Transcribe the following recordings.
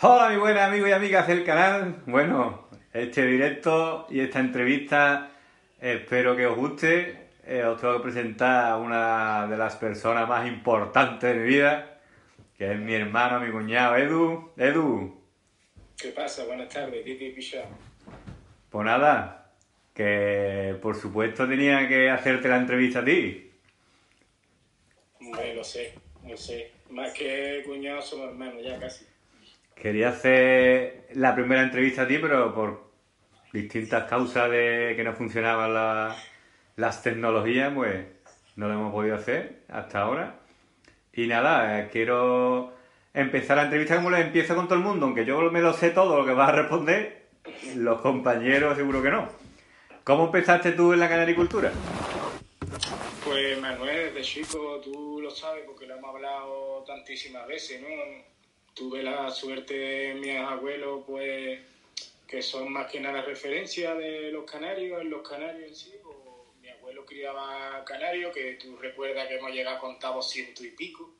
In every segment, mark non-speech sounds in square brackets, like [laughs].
Hola, mi buenos amigos y amigas del canal. Bueno, este directo y esta entrevista espero que os guste. Eh, os tengo que presentar a una de las personas más importantes de mi vida, que es mi hermano, mi cuñado, Edu. Edu. ¿Qué pasa? Buenas tardes, Titi Picha. Pues nada, que por supuesto tenía que hacerte la entrevista a ti. Hombre, lo sé, lo sé. Más que cuñado somos hermanos, ya casi. Quería hacer la primera entrevista a ti, pero por distintas causas de que no funcionaban la- las tecnologías, pues no lo hemos podido hacer hasta ahora. Y nada, eh, quiero empezar la entrevista como la empiezo con todo el mundo, aunque yo me lo sé todo lo que vas a responder, los compañeros seguro que no. ¿Cómo empezaste tú en la canaricultura? Pues Manuel, desde chico, tú lo sabes porque lo hemos hablado tantísimas veces, ¿no? Tuve la suerte de mis abuelos, pues, que son más que nada referencia de los canarios, en los canarios en sí. pues, mi abuelo criaba canarios, que tú recuerdas que hemos llegado a contar ciento y pico,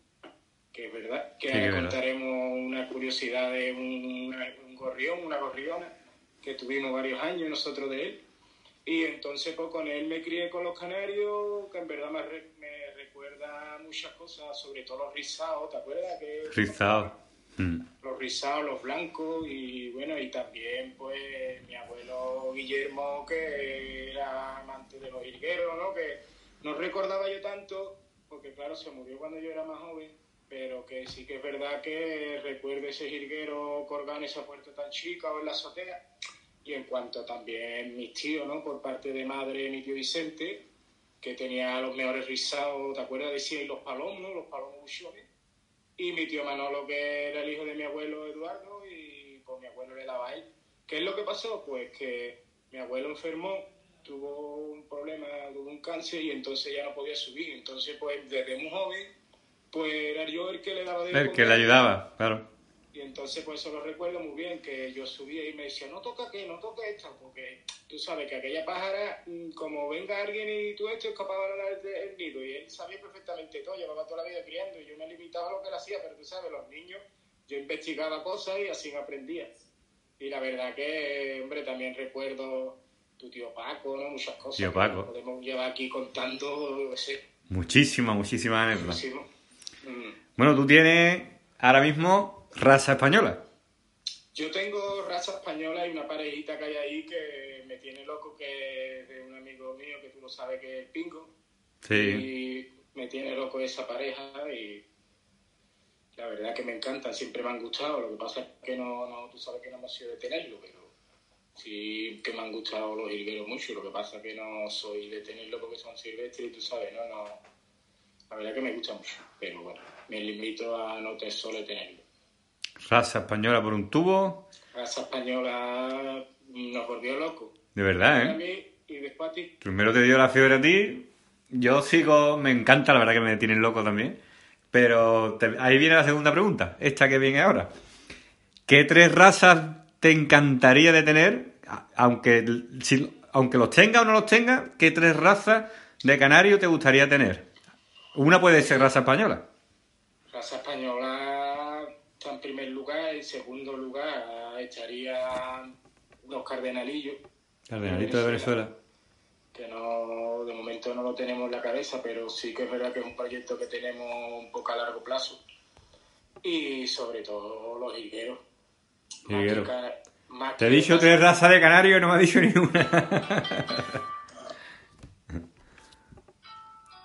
que es verdad, que Sí, ahora verdad. contaremos una curiosidad de un, un gorrión, una gorriona, que tuvimos varios años nosotros de él. Y entonces pues con él me crié con los canarios, que en verdad me, me recuerda muchas cosas, sobre todo los rizados, ¿te acuerdas? Que Rizado. Mm. Los rizados, los blancos y bueno, y también pues mi abuelo Guillermo que era amante de los jilgueros, ¿no? Que no recordaba yo tanto, porque claro, se murió cuando yo era más joven, pero que sí que es verdad que recuerdo ese jilguero colgado en esa puerta tan chica o en la azotea. Y en cuanto también mis tíos, ¿no? Por parte de madre, mi tío Vicente, que tenía los mejores rizados, ¿te acuerdas? Y los palomos, ¿no? Los palomos. Y mi tío Manolo, que era el hijo de mi abuelo Eduardo, y pues mi abuelo le daba a él. ¿Qué es lo que pasó? Pues que mi abuelo enfermó, tuvo un problema, tuvo un cáncer y entonces ya no podía subir. Entonces, pues desde muy joven, pues era yo el que le daba de El que le ayudaba, claro. Y entonces, pues eso lo recuerdo muy bien, que yo subía y me decía, no toca qué, no toca esto, porque tú sabes que aquella pájara, mm, como venga alguien y tú esto, es capaz de volar el, nido. Y él sabía perfectamente todo, llevaba toda la vida criando y yo me limitaba a lo que él hacía, pero tú sabes, los niños, yo investigaba cosas y así aprendía. Y la verdad que, hombre, también recuerdo tu tío Paco, ¿no? Muchas cosas. Tío que Paco. Podemos llevar aquí contando, qué sé, Muchísimas, muchísimas anécdotas. muchísimo. Mm. Bueno, tú tienes ahora mismo raza española. Yo tengo raza española y una parejita que hay ahí que me tiene loco, que es de un amigo mío que tú lo sabes que es el Pingo. Sí. Y me tiene loco esa pareja y la verdad que me encantan, siempre me han gustado. Lo que pasa es que no, no tú sabes que no hemos sido de tenerlo, pero sí que me han gustado los jilgueros mucho. Lo que pasa es que no soy de tenerlo porque son silvestres y tú sabes, no, no. La verdad que me gusta mucho, pero bueno, me limito a no te solo tenerlo. Raza española por un tubo. raza española nos volvió locos. De verdad, A ¿eh? mí y después a ti. Primero te dio la fiebre a ti. Yo sigo, me encanta, la verdad que me tienen loco también. Pero te- ahí viene la segunda pregunta, esta que viene ahora. ¿Qué tres razas te encantaría de tener? Aunque, si- aunque los tenga o no los tenga, ¿qué tres razas de canario te gustaría tener? Una puede ser raza española. Raza española lugar. En segundo lugar estaría los cardenalillos. Cardenalito de Venezuela. Que no, de momento no lo tenemos en la cabeza, pero sí que es verdad que es un proyecto que tenemos un poco a largo plazo. Y sobre todo los higueros. Más Te he dicho tres razas de canario y no me has dicho ninguna. [laughs]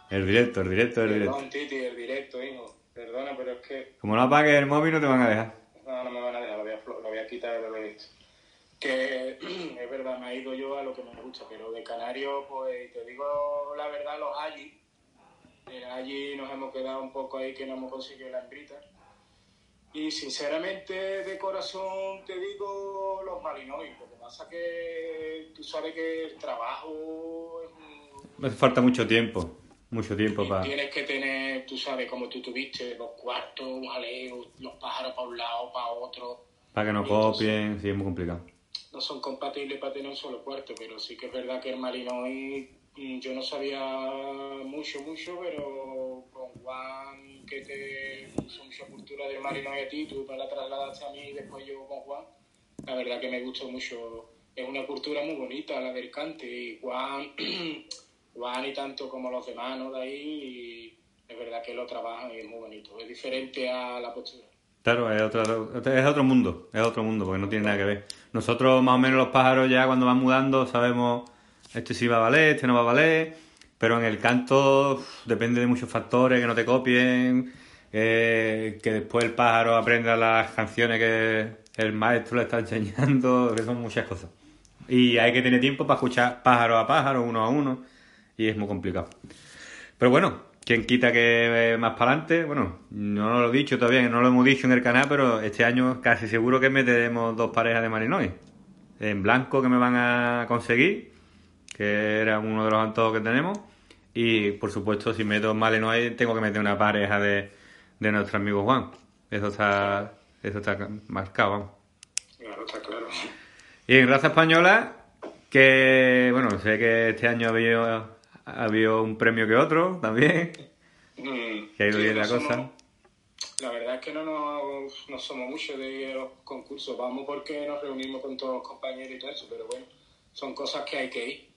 el directo, el directo, el directo. Perdón, Titi, el directo, hijo. Perdona, pero es que Como no apagues el móvil no te van a dejar. No, no me van a dejar, lo voy a, flo- lo voy a quitar de esto. Que [clears throat] es verdad, me ha ido yo a lo que me gusta, pero de Canario, pues te digo la verdad, los allí. allí nos hemos quedado un poco ahí que no hemos conseguido la hembrita. Y sinceramente, de corazón, te digo los malinois. Lo que pasa que tú sabes que el trabajo es Me hace falta mucho tiempo. Mucho tiempo para... Tienes que tener, tú sabes, como tú tuviste, los cuartos, un jaleo, los pájaros para un lado, para otro. Para que no copien. Sí, es muy complicado. No son compatibles para tener un solo cuarto, pero sí que es verdad que el Marinoy, mm, yo no sabía mucho, mucho, pero con Juan, que te puso mucha cultura del marino y a ti, tú la trasladaste a mí y después yo con Juan, la verdad que me gustó mucho. Es una cultura muy bonita la del cante y Juan, [clears throat] Juan y tanto como los demás ¿no? de ahí, es verdad que lo trabajan y es muy bonito. Es diferente a la postura. Claro, es otro, es otro mundo, es otro mundo, porque no tiene nada que ver. Nosotros, más o menos, los pájaros ya cuando van mudando sabemos este sí va a valer, este no va a valer, pero en el canto depende de muchos factores, que no te copien, que después el pájaro aprenda las canciones que el maestro le está enseñando, [laughs] que son muchas cosas. Y hay que tener tiempo para escuchar pájaro a pájaro, uno a uno, y es muy complicado. Pero bueno, quien quita que más para adelante, bueno, no lo he dicho todavía, no lo hemos dicho en el canal, pero este año casi seguro que meteremos dos parejas de marinois. En blanco que me van a conseguir, que era uno de los antojos que tenemos. Y por supuesto, si meto malinois, tengo que meter una pareja de, de nuestro amigo Juan. Eso está, eso está marcado, vamos. Claro, está claro. Y en raza española, que bueno, sé que este año ha habido ha habido un premio que otro también. Mm, que ha ido bien la cosa. la verdad es que no, no, somos muchos de los concursos. Vamos porque nos reunimos con todos los compañeros y todo eso, pero bueno, son cosas que hay que ir.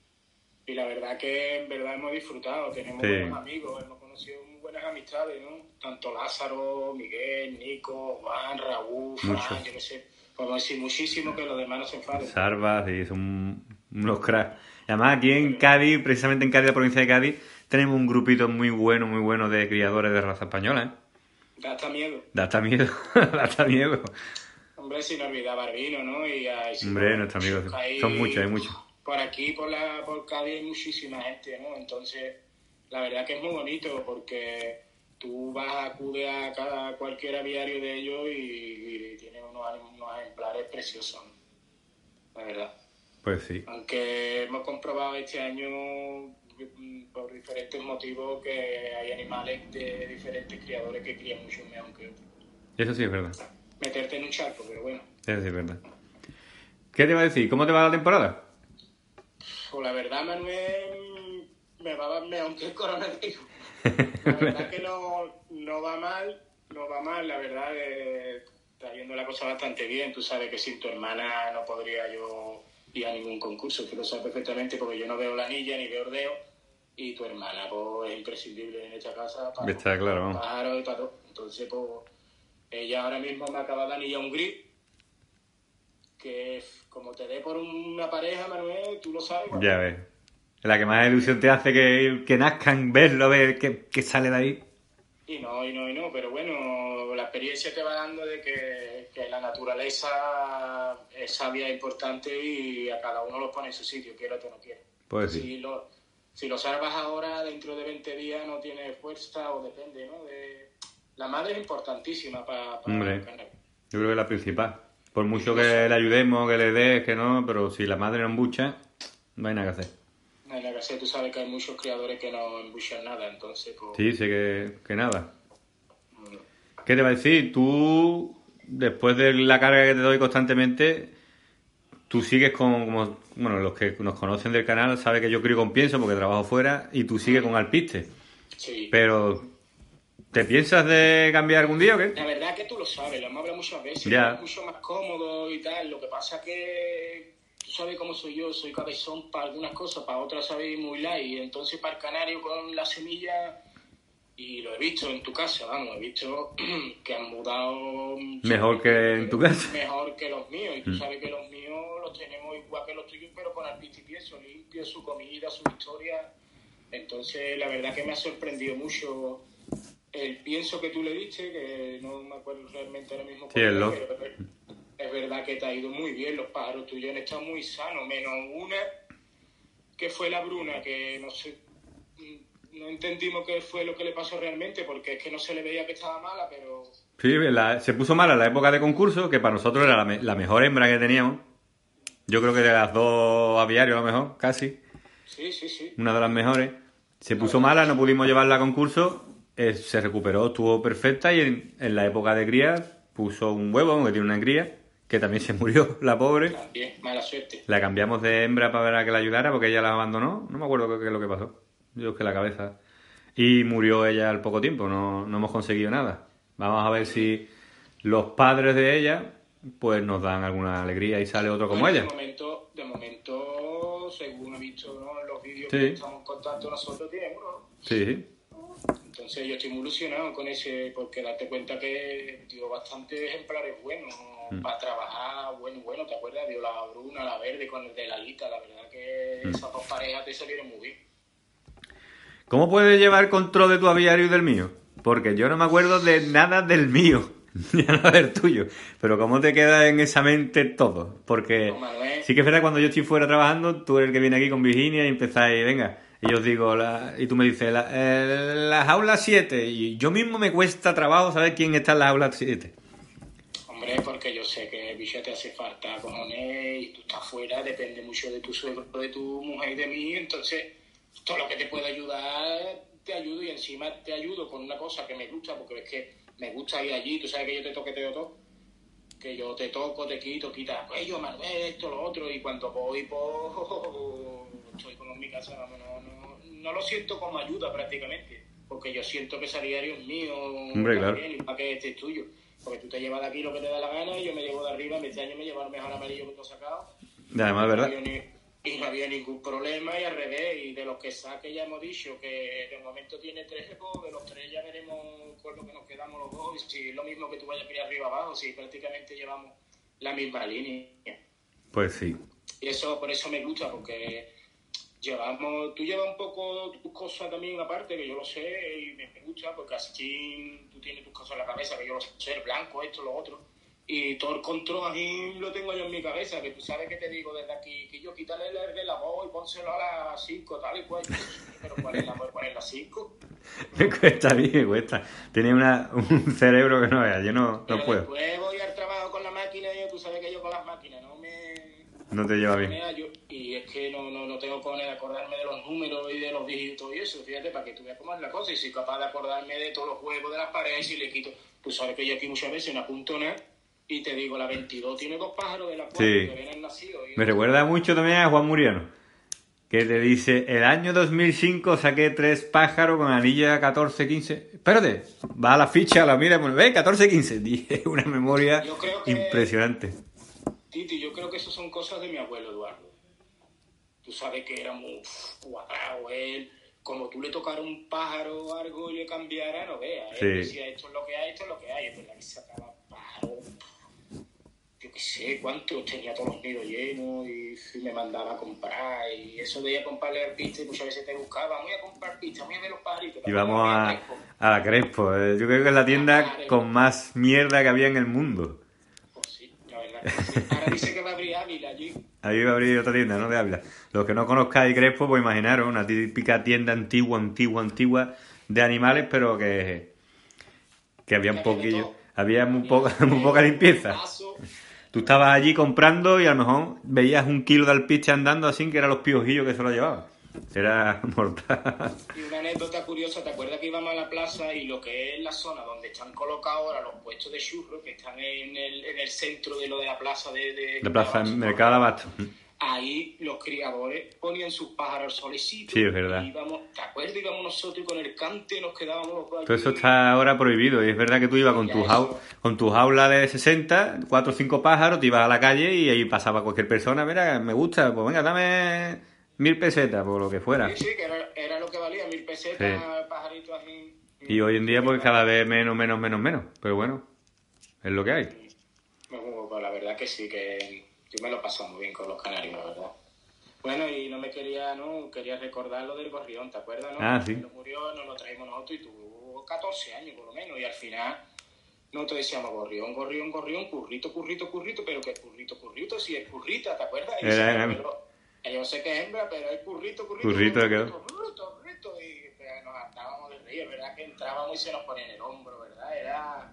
Y la verdad que en verdad hemos disfrutado. Tenemos buenos amigos, hemos conocido muy buenas amistades, ¿no? Tanto Lázaro, Miguel, Nico, Juan, Raúl, Fran, yo no sé. Podemos decir muchísimo que los demás no se enfaden. Sarvas, y son unos cracks. Además, aquí en Cádiz, precisamente en Cádiz, la provincia de Cádiz, tenemos un grupito muy bueno, muy bueno de criadores de raza española, ¿eh? Da hasta miedo. Da hasta miedo, [laughs] da hasta miedo. Hombre, sin olvidar Barbino, ¿no? Y, Hombre, nuestros amigos. son muchos, hay muchos. Por aquí, por, la, por Cádiz, hay muchísima gente, ¿no? Entonces, la verdad que es muy bonito porque tú vas, a acudir a cada, cualquier aviario de ellos y, y tienen unos, unos ejemplares preciosos, la verdad. Pues sí. Aunque hemos comprobado este año mm, por diferentes motivos que hay animales de diferentes criadores que crían mucho mejor que otros. Eso sí es verdad. Meterte en un charco, pero bueno. Eso sí es verdad. ¿Qué te va a decir? ¿Cómo te va la temporada? Pues la verdad, Manuel, me va mejor que el coronavirus. [laughs] La verdad que no, no va mal, no va mal, la verdad eh, está yendo la cosa bastante bien. Tú sabes que sin tu hermana no podría yo a ningún concurso, que lo sabes perfectamente porque yo no veo la anilla ni veo ordeo y tu hermana pues, es imprescindible en esta casa para, Está claro, y para todo. Entonces, pues, ella ahora mismo me acaba de anillar un grip que como te dé por una pareja, Manuel, tú lo sabes. Ya ves. La que más ilusión te hace que, que nazcan, verlo, ver qué, sale de ahí. Y no, y no, y no, pero bueno, la experiencia te va dando de que, que la naturaleza es sabia e importante y a cada uno lo pone en su sitio, quiera o no quiera. Pues si Lo, si lo salvas ahora, dentro de 20 días no tiene fuerza o depende, ¿no? De... La madre es importantísima para, para Hombre, Yo creo que es la principal. Por mucho que le ayudemos, que le des, que no, pero si la madre no embucha, no hay nada que hacer. Que hacer. Tú sabes que hay muchos criadores que no embuchan nada, entonces... Pues... Sí, sé que, que nada. Mm. ¿Qué te va a decir? Tú después de la carga que te doy constantemente, tú sigues con, como, bueno, los que nos conocen del canal saben que yo crío con pienso porque trabajo fuera y tú sigues con alpiste. Sí. Pero, ¿te piensas de cambiar algún día o qué? La verdad que tú lo sabes, lo hemos hablado muchas veces, es mucho más cómodo y tal. Lo que pasa que tú sabes cómo soy yo, soy cabezón para algunas cosas, para otras sabes muy light. Y entonces para el canario con la semilla y lo he visto en tu casa, vamos, he visto [clears throat] que han mudado... Mejor que en tu casa. Mejor que los míos, y tú mm. sabes que los míos los tenemos igual que los tuyos, pero con el pienso, limpio, su comida, su historia. Entonces, la verdad que me ha sorprendido mucho el pienso que tú le diste, que no me acuerdo realmente ahora mismo. Sí, es, lo... es verdad que te ha ido muy bien, los pájaros tuyos han estado muy sanos, menos una que fue la Bruna, que no sé no entendimos qué fue lo que le pasó realmente, porque es que no se le veía que estaba mala, pero... Sí, se puso mala en la época de concurso, que para nosotros era la, mejor hembra que teníamos. Yo creo que de las dos aviarios a lo mejor, casi. Sí, sí, sí. Una de las mejores. Se puso mala, no pudimos llevarla a concurso, eh, se recuperó, estuvo perfecta y en, la época de cría puso un huevo, aunque tiene una cría, que también se murió, [laughs] la pobre. También, mala suerte. La cambiamos de hembra para que la ayudara porque ella la abandonó. No me acuerdo qué es lo que pasó. Yo que la cabeza. Y murió ella al poco tiempo, no, no hemos conseguido nada. Vamos a ver si los padres de ella pues nos dan alguna alegría y sale otro como Bueno, ella. De momento, de momento, según he visto ¿no? en los vídeos Sí. que estamos en contacto nosotros, tiene uno. ¿no? Sí. Entonces yo estoy muy ilusionado con ese, porque date cuenta que dio bastante ejemplares buenos Mm. para trabajar, bueno, bueno, ¿te acuerdas? Dio la bruna, la verde con el de la lita, la verdad que Mm. esas dos parejas te salieron muy bien. ¿Cómo puedes llevar control de tu aviario y del mío? Porque yo no me acuerdo de nada del mío, [laughs] ya no del tuyo. Pero ¿cómo te queda en esa mente todo? Porque No, sí que es verdad, cuando yo estoy fuera trabajando, tú eres el que viene aquí con Virginia y empezáis, venga, y yo os digo, la- y tú me dices, la, eh, las aulas 7, y yo mismo me cuesta trabajo saber quién está en las aulas 7. Porque yo sé que el bicho te hace falta, cojones, y tú estás fuera, depende mucho de tu suegro, de tu mujer y de mí, entonces todo lo que te pueda ayudar, te ayudo y encima te ayudo con una cosa que me gusta, porque es que me gusta ir allí, tú sabes que yo te toqueteo todo, que yo te toco, te quito, quita cuello, Manuel, esto, lo otro, y cuando voy, pues, [laughs] estoy como en mi casa, vamos, no, no, no lo siento como ayuda prácticamente, porque yo siento que ese diario es mío, Hombre, claro. también, y para que este es tuyo. Porque tú te llevas de aquí lo que te da la gana y yo me llevo de arriba, este año me llevo el mejor amarillo que tú has sacado. Y además, No ¿verdad? había ni- y no había ningún problema y al revés. Y de los que saque ya hemos dicho que de momento tiene tres, pues de los tres ya veremos con lo que nos quedamos los dos. Y si es lo mismo que tú vayas a arriba abajo, si prácticamente llevamos la misma línea. Pues sí. Y eso, por eso me gusta, porque llevamos, tú llevas un poco tus cosas también aparte, que yo lo sé, y me, gusta, porque así tú tienes tus cosas en la cabeza, que yo lo sé, el blanco, esto, lo otro. Y todo el control así lo tengo yo en mi cabeza, que tú sabes que te digo desde aquí, que yo quítale el de la voz y pónselo a las 5, tal y cual. Pero ¿cuál es la voz? ¿Cuál es las [laughs] 5? Me cuesta, a mí me cuesta. Tiene una, un cerebro que no veas, yo no, Pero no puedo. después voy al trabajo con la máquina y tú sabes que yo con las máquinas no me... No te lleva bien. Yo- y es que no, no, no tengo que acordarme de los números y de los dígitos y eso, fíjate, para que tú veas cómo es la cosa, y soy capaz de acordarme de todos los juegos de las paredes y le quito. Tú sabes que yo aquí muchas veces no apunto nada y te digo, la 22 tiene dos pájaros de la cual Sí. que y- Me recuerda mucho también a Juan Muriano, que te dice, el año 2005 saqué tres pájaros con anilla 14-15. Espérate, va a la ficha, la mira, ve, 14-15. [laughs] Dije, una memoria Yo creo que- impresionante. Titi, yo creo que eso son cosas de mi abuelo Eduardo. Tú sabes que era muy cuadrado él. Como tú le tocara un pájaro o algo y le cambiara, no veas. Él Sí. decía, esto es lo que hay, esto es lo que hay. Es verdad que sacaba pájaros. Yo qué sé cuántos, tenía todos los nidos llenos y me mandaba a comprar. Y eso de ir a comprarle al pista, y muchas veces te buscaba, voy a comprar pista, voy a ver los pajaritos. Y vamos a, a la Crespo. eh, Yo creo que es la tienda con más mierda que había en el mundo. Ahora dice que va a abrir Ávila allí. Ahí va a abrir otra tienda, ¿no? De Ávila. Los que no conozcáis Crespo, pues imaginaros, una típica tienda antigua, antigua, antigua de animales, pero que, que había un poquillo, había muy poca, muy poca limpieza. Tú estabas allí comprando y a lo mejor veías un kilo de alpiste andando así, que eran los piojillos que se lo llevaban. Era mortal. Y una anécdota curiosa, ¿te acuerdas que íbamos a la plaza y lo que es la zona donde están colocados ahora los puestos de churros, que están en el, en el centro de lo de la plaza de... de La plaza de- Mercado Abasto. Ahí los criadores ponían sus pájaros al solecito. Sí, es verdad. y íbamos, ¿Te acuerdas? Íbamos nosotros y con el cante nos quedábamos los Todo eso está ahora prohibido. Y es verdad que tú ibas con tu, con tu jaula de 60, 4 o 5 pájaros, te ibas a la calle y ahí pasaba cualquier persona. Mira, me gusta, pues venga, dame mil pesetas, por lo que fuera. Sí, sí, que era, era lo que valía, mil pesetas, pajaritos así. Y hoy en día, pues cada vez menos, menos, menos, menos. Pero bueno, es lo que hay. Pues la verdad que sí, que yo me lo he pasado muy bien con los canarios, la verdad. Bueno, y no me quería, ¿no? Quería recordar lo del gorrión, ¿te acuerdas, no? Ah, sí. Cuando murió, nos lo traímos nosotros y tuvo 14 años por lo menos, y al final nosotros decíamos gorrión, gorrión, gorrión, currito, currito, currito, pero que currito, currito, si es currita, ¿te acuerdas? Y Era- era- eh, yo sé que es hembra, pero es currito, currito. Currito, currito, currito, currito, y nos hartábamos de reír, ¿verdad? Que entrábamos y se nos ponía en el hombro, ¿verdad? Era...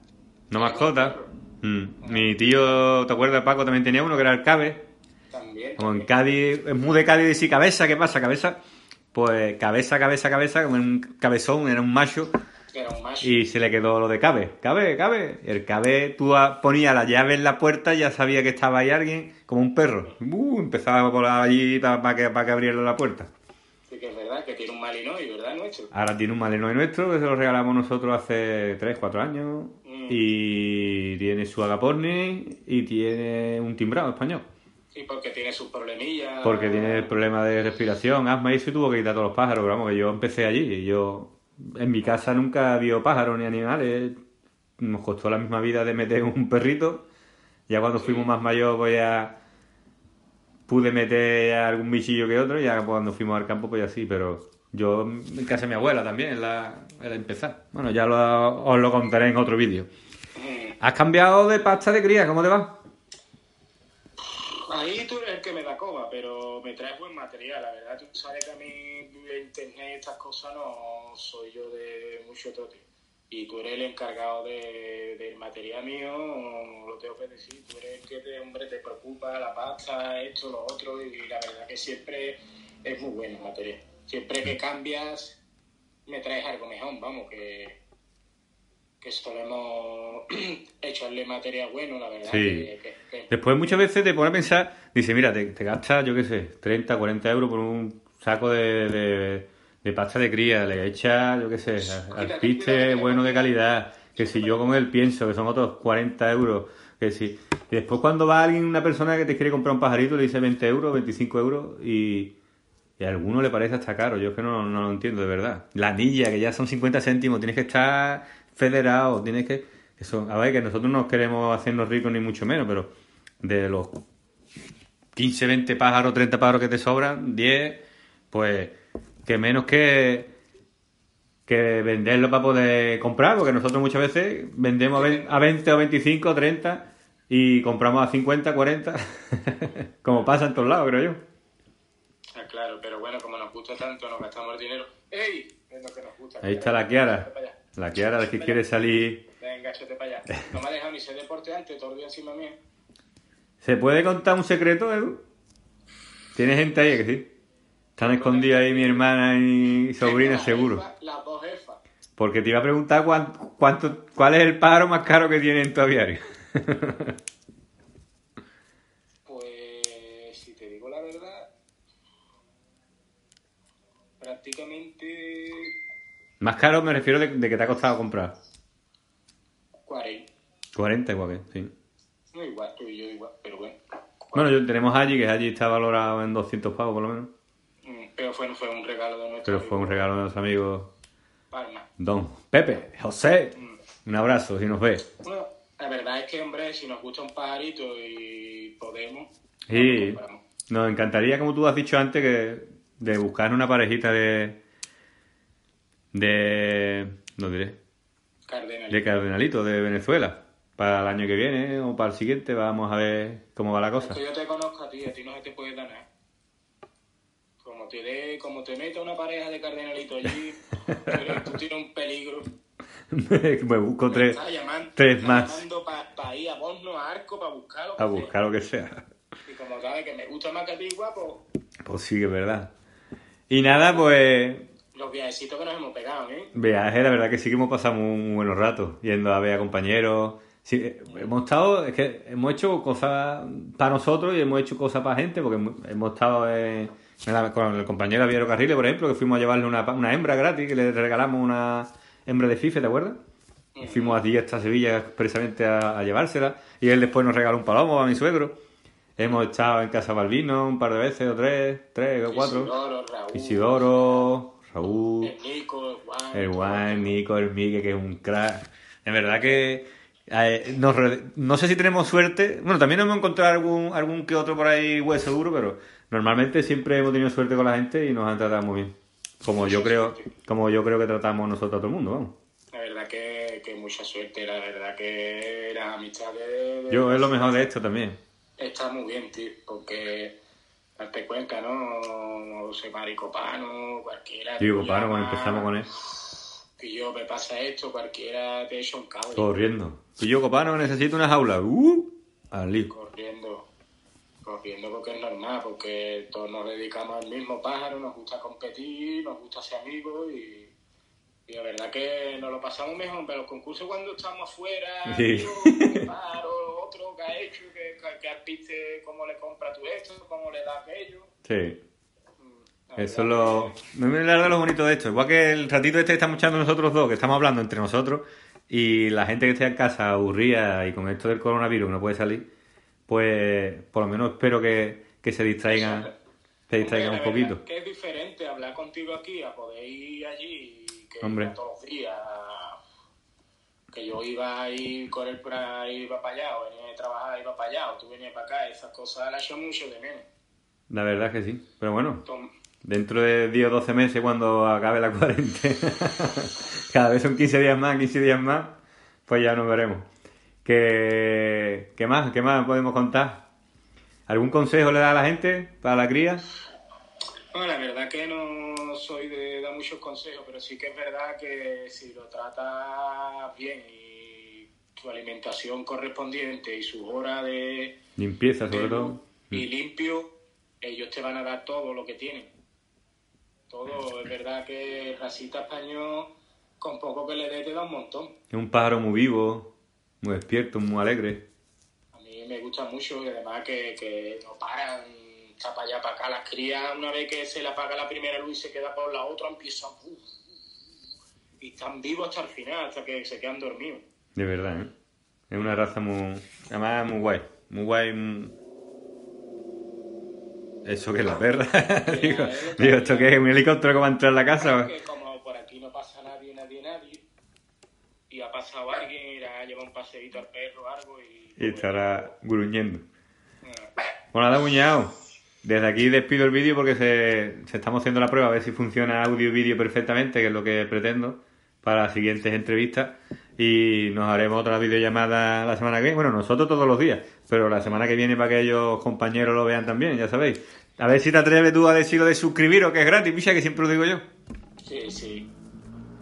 No mascota. Mm. Mi tío, ¿te acuerdas, Paco? También tenía uno que era el Cabe. También. Como en. Cádiz, es muy de Cádiz decir cabeza, ¿qué pasa? Cabeza, pues cabeza, cabeza, cabeza, como un cabezón, era un macho, Era un macho. y se le quedó lo de cabe, cabe, cabe. El cabe, tú ponías la llave en la puerta y ya sabía que estaba ahí alguien, como un perro. Uh, empezaba a volar allí para que, para que abriera la puerta. Sí que es verdad. que tiene un Malinois, ¿verdad? Nuestro. Ahora tiene un Malinois nuestro que se lo regalamos nosotros hace 3, 4 años. Mm. Y tiene su agaporni y tiene un timbrado español. Sí, porque tiene sus problemillas. Porque tiene el problema de respiración, asma y y tuvo que quitar todos los pájaros. Pero vamos, que yo empecé allí y yo en mi casa nunca había pájaros ni animales. Nos costó la misma vida de meter un perrito. Ya cuando fuimos más mayores, pues ya pude meter algún bichillo que otro. Ya cuando fuimos al campo, pues ya sí. Pero yo en casa de mi abuela también, la, era empezar. Bueno, ya lo- os lo contaré en otro vídeo. Mm. ¿Has cambiado de pasta de cría? ¿Cómo te va? Ahí tú eres el que me da coba, pero me traes buen material. La verdad, tú sabes que a mí de internet y estas cosas no soy yo de mucho trote. Y tú eres el encargado de, del material mío, lo tengo que decir. Tú eres el que, te, hombre, te preocupa la pasta, esto, lo otro. Y la verdad que siempre es muy bueno el material. Siempre que cambias, me traes algo mejor, vamos, que, que solemos [clears throat] echarle material bueno, la verdad. Sí. que- que- que- Después muchas veces te pone a pensar, dice, mira, te, te gastas, yo qué sé, 30, 40 euros por un saco de, de, de pasta de cría, le echas, yo qué sé, alpiste bueno de calidad, que si yo con él pienso que son otros 40 euros, que si... Y después cuando va alguien, una persona que te quiere comprar un pajarito, le dice 20 euros, 25 euros y... Y a alguno le parece hasta caro, yo es que no, no lo entiendo de verdad. La anilla, que ya son 50 céntimos, tienes que estar federado, tienes que... Eso, a ver, que nosotros no queremos hacernos ricos ni mucho menos, pero de los 15, 20 pájaros, 30 pájaros que te sobran, 10, pues que menos que, que venderlo para poder comprar, porque nosotros muchas veces vendemos a ve- a 20 o 25 o 30 y compramos a 50, 40, [laughs] como pasa en todos lados, creo yo. Ah, claro, pero bueno, como nos gusta tanto, nos gastamos el dinero. ¡Ey! Es lo que nos gusta. Ahí está la Kiara, la Kiara de que quiere salir. Venga, échate para allá. No me ha dejado ni ser deporte antes, todo el día encima mía. ¿Se puede contar un secreto, Edu? ¿Tiene gente ahí que sí? Están escondidas ahí mi hermana y sobrina, seguro. Las dos jefas. Porque te iba a preguntar cuán- cuánto, cuál es el pájaro más caro que tiene en tu aviario. [laughs] Pues, si te digo la verdad, prácticamente más caro me refiero de, de que te ha costado comprar. 40. 40 igual que, sí. No igual, tú y yo igual, pero bueno. Bueno, yo, tenemos allí, que allí está valorado en 200 pavos por lo menos. Mm, Pero fue, fue un regalo de nuestro Pero fue un regalo de los amigos Palma. Don Pepe, José. Un abrazo si nos ve. Bueno, la verdad es que, hombre, si nos gusta un pajarito y podemos, Sí, lo compramos. nos encantaría, como tú has dicho antes, que de buscar una parejita de... De... No diré. Cardenal. De cardenalito de Venezuela. Para el año que viene o para el siguiente vamos a ver cómo va la cosa. Que yo te conozco a ti, a ti no se te puede dar nada. Como te dé, como te meta una pareja de cardenalito allí, tú, tienes un peligro. [laughs] Me busco Me tres, tres más para ir a Bosno, a Arco, para buscarlo. a buscar lo que sea. Y como sabes que me gusta más que a ti, guapo, Pues sí, que es verdad. Y nada, pues los viajecitos que nos hemos pegado, ¿eh? viaje, la verdad que sí que hemos pasado muy, muy buenos ratos, yendo a ver a compañeros. Sí, eh, hemos estado, es que hemos hecho cosas para nosotros y hemos hecho cosas para gente, porque hemos- estado en- con el compañero Javier Carriles, por ejemplo, que fuimos a llevarle una, una hembra gratis, que le regalamos una hembra de FIFE, ¿te acuerdas? Y Fuimos allí hasta Sevilla expresamente a, a llevársela, y él después nos regaló un palomo a mi suegro. Hemos estado en Casa Balbino un par de veces, o tres, tres o cuatro. Isidoro, Raúl, Isidoro, Raúl. el Nico, el Juan. El Juan, Nico, el Mique, que es un crack. En verdad que eh, nos no sé si tenemos suerte. Bueno, también hemos encontrado algún, algún que otro por ahí hueso duro, pero normalmente siempre hemos tenido suerte con la gente y nos han tratado muy bien. Como yo creo, como yo creo que tratamos nosotros a todo el mundo, vamos. La verdad que, que mucha suerte, la verdad que las amistades... de- Yo es lo mejor de esto también. Está muy bien, tío, porque darte cuenta, ¿no? Se Maricopano, cualquiera. Te Copano, cuando empezamos con él, Y yo, me pasa esto, cualquiera te echa un cable. corriendo. Y yo, Copano, necesito una jaula. ¡Uh! Al lío. Corriendo, corriendo porque es normal, porque todos nos dedicamos al mismo pájaro, nos gusta competir, nos gusta ser amigos y, y la verdad que nos lo pasamos mejor, pero los concursos cuando estamos afuera, Sí. [laughs] pájaro, otro que ha hecho, que, que, que arpiste, cómo le compra tú esto, cómo le da aquello. Sí. Eso es lo. Me de lo bonito de esto. Igual que el ratito este que estamos echando nosotros dos, que estamos hablando entre nosotros, y la gente que esté en casa aburrida y con esto del coronavirus no puede salir, pues por lo menos espero que, que se distraigan, se distraigan un poquito. Que es diferente hablar contigo aquí a poder ir allí que Hombre. todos los días. Que yo iba a ir por ahí, iba para allá, o venía a trabajar, iba para allá, o tú venías para acá, esas cosas las echo mucho de menos. La verdad que sí. Pero bueno, Tom- dentro de 10 o 12 meses, cuando acabe la [laughs] cuarentena, [laughs] cada vez son 15 días más, 15 días más, pues ya nos veremos. ¿Qué, qué más? ¿Qué más podemos contar? ¿Algún consejo le da a la gente para la cría? Bueno, la verdad que no soy de dar muchos consejos, pero sí que es verdad que si lo tratas bien y tu alimentación correspondiente y sus horas de, Limpieza, sobre de todo. y limpio, ellos te van a dar todo lo que tienen. Todo, es verdad que racita español, con poco que le dé, te da un montón. Es un pájaro muy vivo, muy despierto, muy alegre. A mí me gusta mucho y además que, que no paran, está para allá, para acá. Las crías, una vez que se le apaga la primera luz y se queda por la otra, empiezan. uf, uf, y están vivos hasta el final, hasta que se quedan dormidos. De verdad, ¿eh? Es una raza muy... Además, muy guay. Muy guay. muy- ¿Eso que es la perra? [laughs] digo, digo, ¿esto qué es? ¿Un helicóptero que va a entrar a la casa? Que como por aquí no pasa nadie, nadie, nadie, y ha pasado alguien, irá a llevar un paseíto al perro o algo y. Y estará gruñendo. Ah, Bueno, nada, cuñado. Desde aquí despido el vídeo porque se, se estamos haciendo la prueba a ver si funciona audio y vídeo perfectamente, que es lo que pretendo para las siguientes entrevistas. Y nos haremos otra videollamada la semana que viene. Bueno, nosotros todos los días, pero la semana que viene para que ellos compañeros lo vean también, ya sabéis. A ver si te atreves tú a decir lo de suscribiros, que es gratis, picha, que siempre lo digo yo. Sí, sí.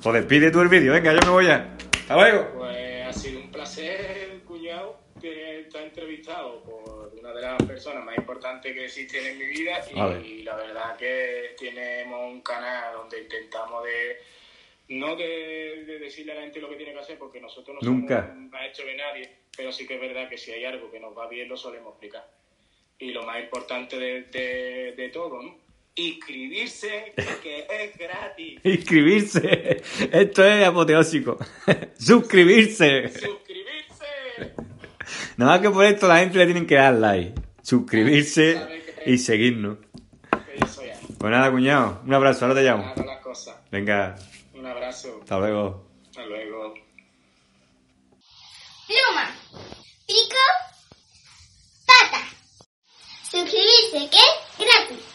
Pues despide tú el vídeo, venga, yo me voy ya. Hasta luego. Pues ha sido un placer, cuñado, que estar entrevistado por una de las personas más importantes que existen en mi vida y, Vale. la verdad que tenemos un canal donde intentamos de no de, de decirle a la gente lo que tiene que hacer porque nosotros no Nunca. somos maestros de nadie, pero sí que es verdad que si hay algo que nos va bien lo solemos explicar. Y lo más importante de, de, de todo, ¿no? Inscribirse, que es gratis. [laughs] Inscribirse. Esto es apoteósico. [laughs] Suscribirse. Suscribirse. Nada más que por esto la gente le tienen que dar like, suscribirse y seguirnos. Pues nada, cuñado, un abrazo, ahora te llamo. Venga, Un abrazo. hasta luego. Hasta luego. Pluma, pico, pata. Suscribirse, que es gratis.